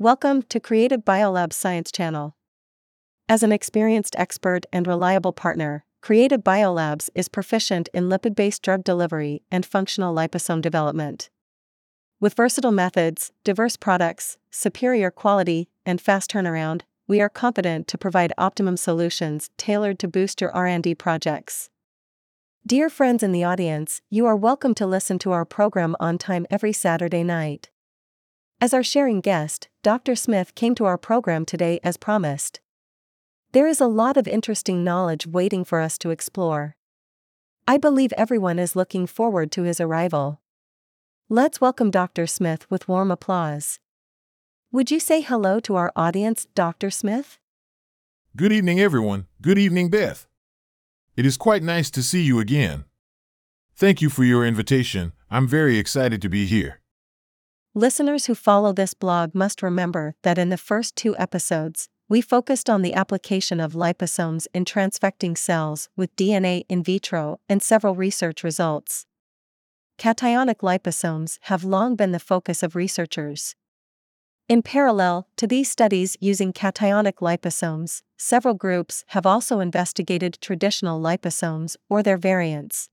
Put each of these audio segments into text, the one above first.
Welcome to Creative Biolab's Science Channel. As an experienced expert and reliable partner, Creative Biolabs is proficient in lipid based drug delivery and functional liposome development. With versatile methods, diverse products, superior quality, and fast turnaround, we are confident to provide optimum solutions tailored to boost your R&D projects. Dear friends in the audience, you are welcome to listen to our program on time every Saturday night. As our sharing guest, Dr. Smith came to our program today as promised. There is a lot of interesting knowledge waiting for us to explore. I believe everyone is looking forward to his arrival. Let's welcome Dr. Smith with warm applause. Would you say hello to our audience, Dr. Smith? Good evening, everyone. Good evening, Beth. It is quite nice to see you again. Thank you for your invitation. I'm very excited to be here. Listeners who follow this blog must remember that in the first two episodes, we focused on the application of liposomes in transfecting cells with DNA in vitro and several research results. Cationic liposomes have long been the focus of researchers. In parallel to these studies using cationic liposomes, several groups have also investigated traditional liposomes or their variants.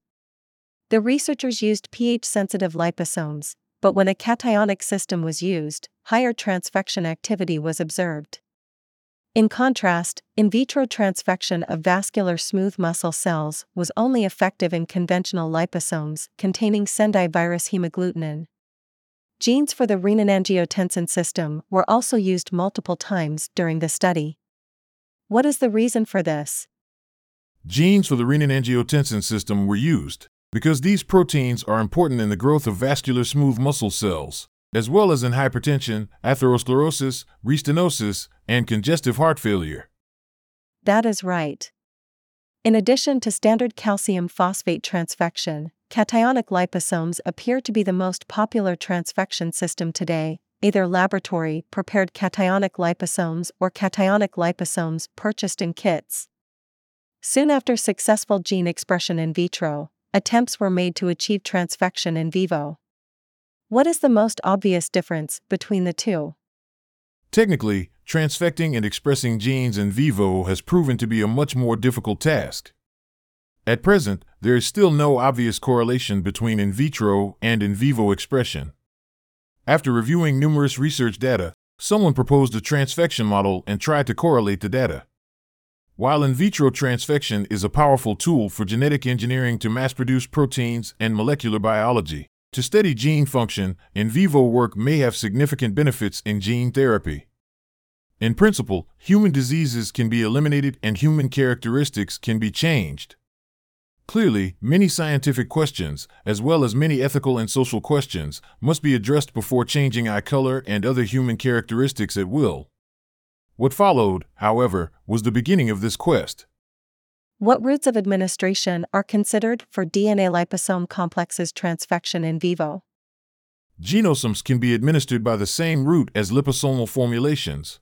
The researchers used pH sensitive liposomes, but when a cationic system was used, higher transfection activity was observed. In contrast, in vitro transfection of vascular smooth muscle cells was only effective in conventional liposomes containing Sendai virus hemagglutinin. Genes for the renin-angiotensin system were also used multiple times during the study. What is the reason for this? Genes for the renin-angiotensin system were used because these proteins are important in the growth of vascular smooth muscle cells, as well as in hypertension, atherosclerosis, restenosis, and congestive heart failure. That is right. In addition to standard calcium phosphate transfection, cationic liposomes appear to be the most popular transfection system today, either laboratory prepared cationic liposomes or cationic liposomes purchased in kits. Soon after successful gene expression in vitro, attempts were made to achieve transfection in vivo. What is the most obvious difference between the two? Technically, transfecting and expressing genes in vivo has proven to be a much more difficult task. At present, there is still no obvious correlation between in vitro and in vivo expression. After reviewing numerous research data, someone proposed a transfection model and tried to correlate the data. While in vitro transfection is a powerful tool for genetic engineering to mass produce proteins and molecular biology, to study gene function, in vivo work may have significant benefits in gene therapy. In principle, human diseases can be eliminated and human characteristics can be changed. Clearly, many scientific questions, as well as many ethical and social questions, must be addressed before changing eye color and other human characteristics at will. What followed, however, was the beginning of this quest. What routes of administration are considered for DNA liposome complexes transfection in vivo? Genosomes can be administered by the same route as liposomal formulations.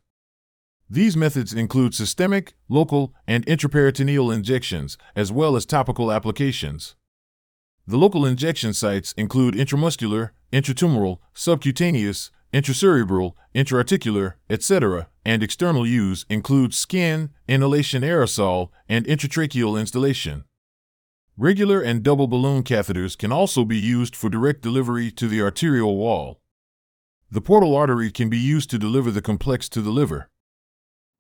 These methods include systemic, local, and intraperitoneal injections, as well as topical applications. The local injection sites include intramuscular, intratumoral, subcutaneous, intracerebral, intraarticular, etc., and external use includes skin, inhalation aerosol, and intratracheal instillation. Regular and double balloon catheters can also be used for direct delivery to the arterial wall. The portal artery can be used to deliver the complex to the liver.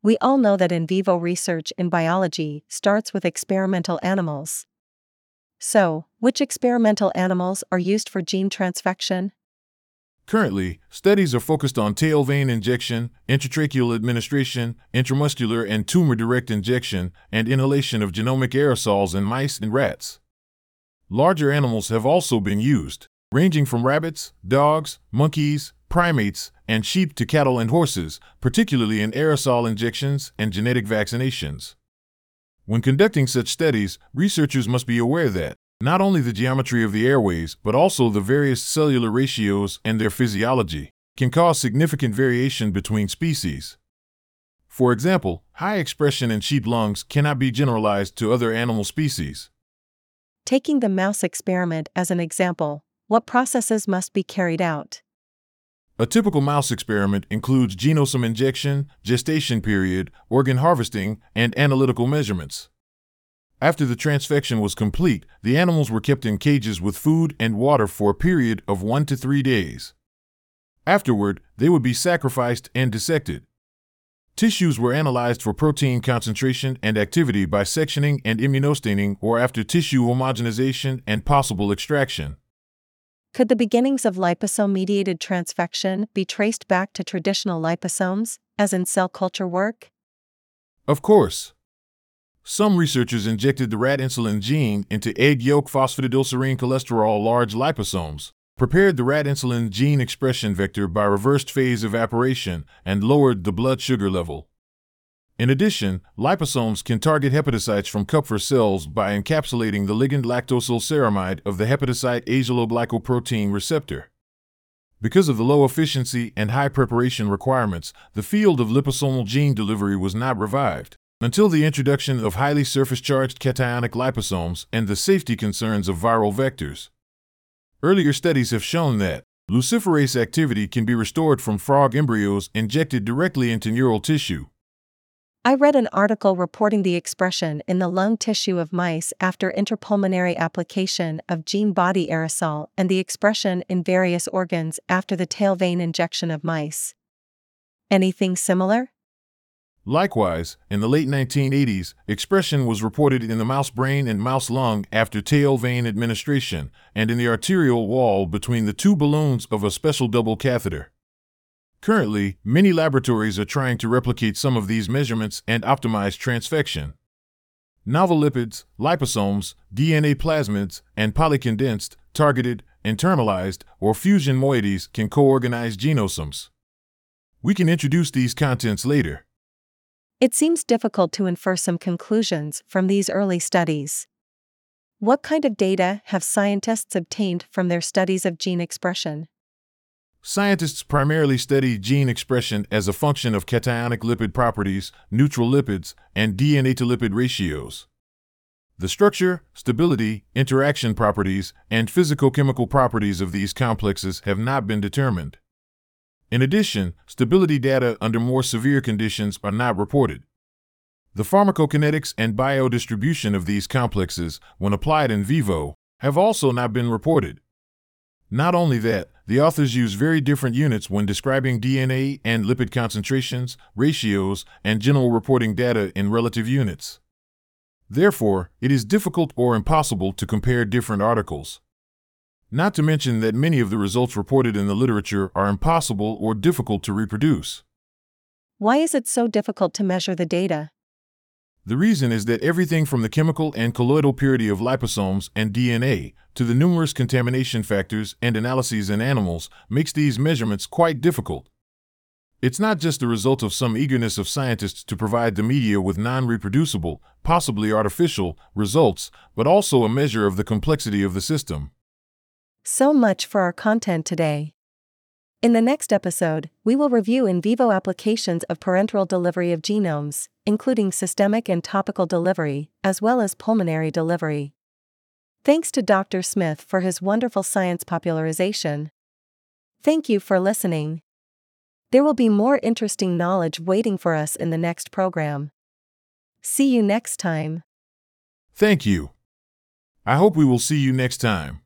We all know that in vivo research in biology starts with experimental animals. So, which experimental animals are used for gene transfection? Currently, studies are focused on tail vein injection, intratracheal administration, intramuscular and tumor direct injection, and inhalation of genomic aerosols in mice and rats. Larger animals have also been used, ranging from rabbits, dogs, monkeys, primates, and sheep to cattle and horses, particularly in aerosol injections and genetic vaccinations. When conducting such studies, researchers must be aware that not only the geometry of the airways, but also the various cellular ratios and their physiology, can cause significant variation between species. For example, high expression in sheep lungs cannot be generalized to other animal species. Taking the mouse experiment as an example, what processes must be carried out? A typical mouse experiment includes genosome injection, gestation period, organ harvesting, and analytical measurements. After the transfection was complete, the animals were kept in cages with food and water for a period of one to three days. Afterward, they would be sacrificed and dissected. Tissues were analyzed for protein concentration and activity by sectioning and immunostaining or after tissue homogenization and possible extraction. Could the beginnings of liposome mediated transfection be traced back to traditional liposomes, as in cell culture work? Of course. Some researchers injected the rat insulin gene into egg yolk phosphatidylserine cholesterol large liposomes, prepared the rat insulin gene expression vector by reversed phase evaporation, and lowered the blood sugar level. In addition, liposomes can target hepatocytes from Kupffer cells by encapsulating the ligand lactosyl ceramide of the hepatocyte azologlycoprotein receptor. Because of the low efficiency and high preparation requirements, the field of liposomal gene delivery was not revived until the introduction of highly surface charged cationic liposomes and the safety concerns of viral vectors. Earlier studies have shown that luciferase activity can be restored from frog embryos injected directly into neural tissue. I read an article reporting the expression in the lung tissue of mice after interpulmonary application of gene body aerosol and the expression in various organs after the tail vein injection of mice. Anything similar? Likewise, in the late 1980s, expression was reported in the mouse brain and mouse lung after tail vein administration, and in the arterial wall between the two balloons of a special double catheter. Currently, many laboratories are trying to replicate some of these measurements and optimize transfection. Novel lipids, liposomes, DNA plasmids, and polycondensed, targeted, internalized, or fusion moieties can co organize genosomes. We can introduce these contents later. It seems difficult to infer some conclusions from these early studies. What kind of data have scientists obtained from their studies of gene expression? Scientists primarily study gene expression as a function of cationic lipid properties, neutral lipids, and DNA to lipid ratios. The structure, stability, interaction properties, and physicochemical properties of these complexes have not been determined. In addition, stability data under more severe conditions are not reported. The pharmacokinetics and biodistribution of these complexes, when applied in vivo, have also not been reported. Not only that, the authors use very different units when describing DNA and lipid concentrations, ratios, and general reporting data in relative units. Therefore, it is difficult or impossible to compare different articles. Not to mention that many of the results reported in the literature are impossible or difficult to reproduce. Why is it so difficult to measure the data? The reason is that everything from the chemical and colloidal purity of liposomes and DNA to the numerous contamination factors and analyses in animals makes these measurements quite difficult. It's not just the result of some eagerness of scientists to provide the media with non reproducible, possibly artificial, results, but also a measure of the complexity of the system. So much for our content today. In the next episode, we will review in vivo applications of parenteral delivery of genomes, including systemic and topical delivery, as well as pulmonary delivery. Thanks to Dr. Smith for his wonderful science popularization. Thank you for listening. There will be more interesting knowledge waiting for us in the next program. See you next time. Thank you. I hope we will see you next time.